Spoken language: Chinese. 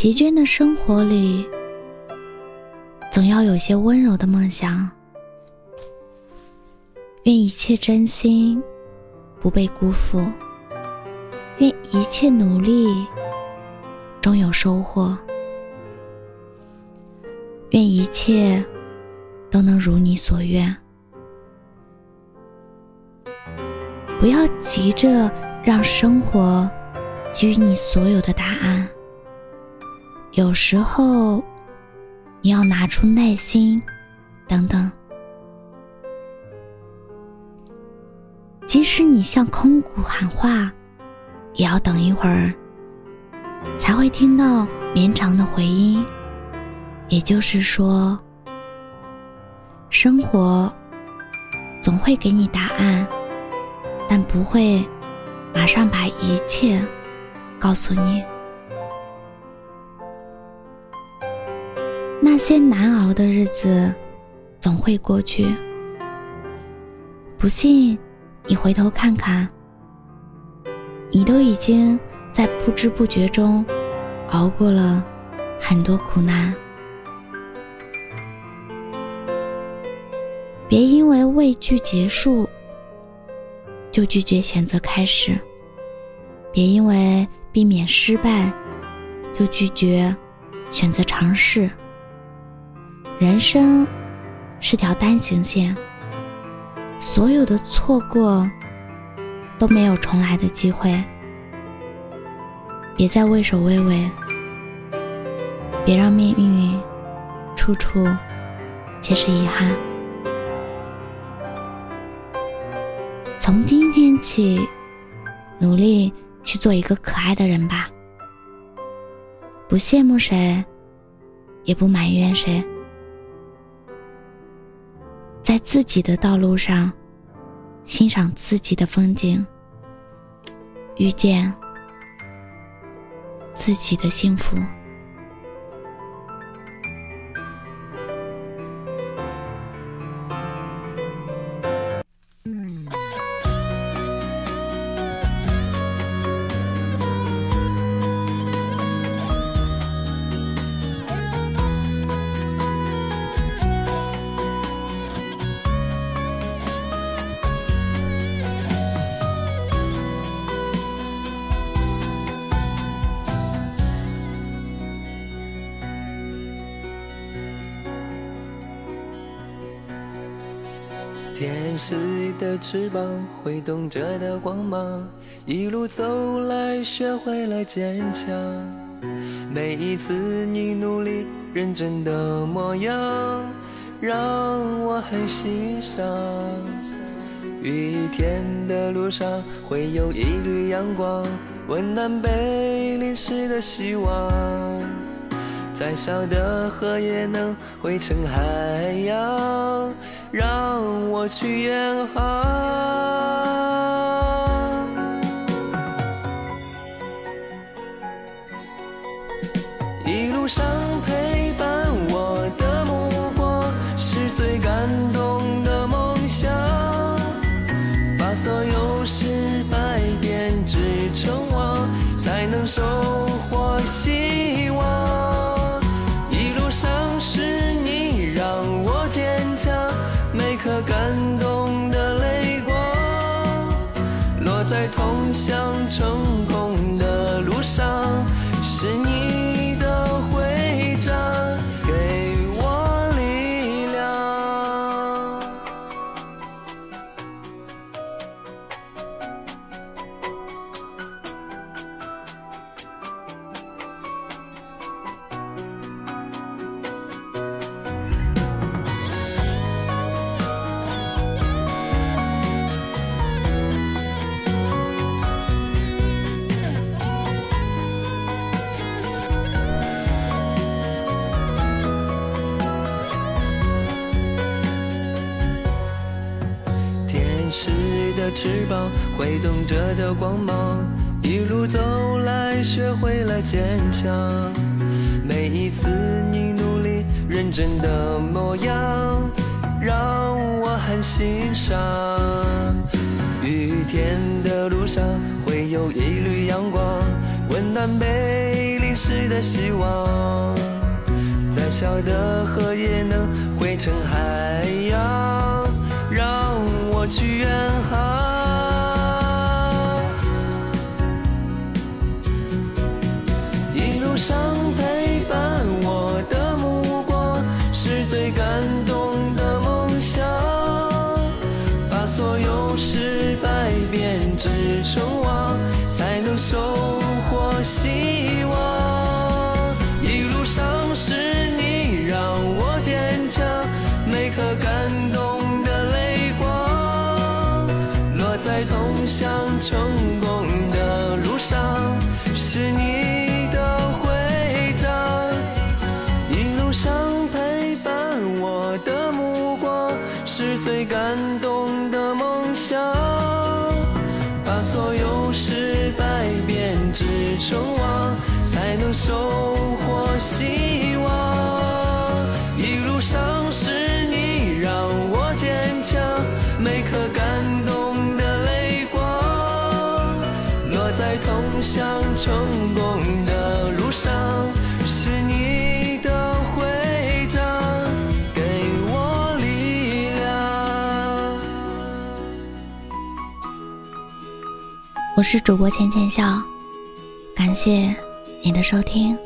疲倦的生活里，总要有些温柔的梦想。愿一切真心不被辜负，愿一切努力终有收获，愿一切都能如你所愿。不要急着让生活给予你所有的答案。有时候，你要拿出耐心，等等。即使你向空谷喊话，也要等一会儿，才会听到绵长的回音。也就是说，生活总会给你答案，但不会马上把一切告诉你。那些难熬的日子，总会过去。不信，你回头看看，你都已经在不知不觉中熬过了很多苦难。别因为畏惧结束，就拒绝选择开始；别因为避免失败，就拒绝选择尝试。人生是条单行线，所有的错过都没有重来的机会。别再畏首畏尾，别让命运处处皆是遗憾。从今天起，努力去做一个可爱的人吧，不羡慕谁，也不埋怨谁。在自己的道路上，欣赏自己的风景，遇见自己的幸福。天使的翅膀挥动着的光芒，一路走来学会了坚强。每一次你努力认真的模样，让我很欣赏。雨天的路上会有一缕阳光，温暖被淋湿的希望。再小的河也能汇成海洋。让我去远航，一路上陪伴我的目光是最感动的梦想，把所有失败编织成网，才能收在通向成功的路上，是你是的翅膀，挥动着的光芒，一路走来学会了坚强。每一次你努力认真的模样，让我很欣赏。雨天的路上会有一缕阳光，温暖被淋湿的希望。再小的河也能汇成海洋，去远航。一路上陪伴我的目光，是最感动的梦想。把所有失败变成成王，才能收获希感动的梦想。把所有失败变织成网，才能收获希望。一路上是你让我坚强，每颗感动的泪光，落在通向成功我是主播浅浅笑，感谢你的收听，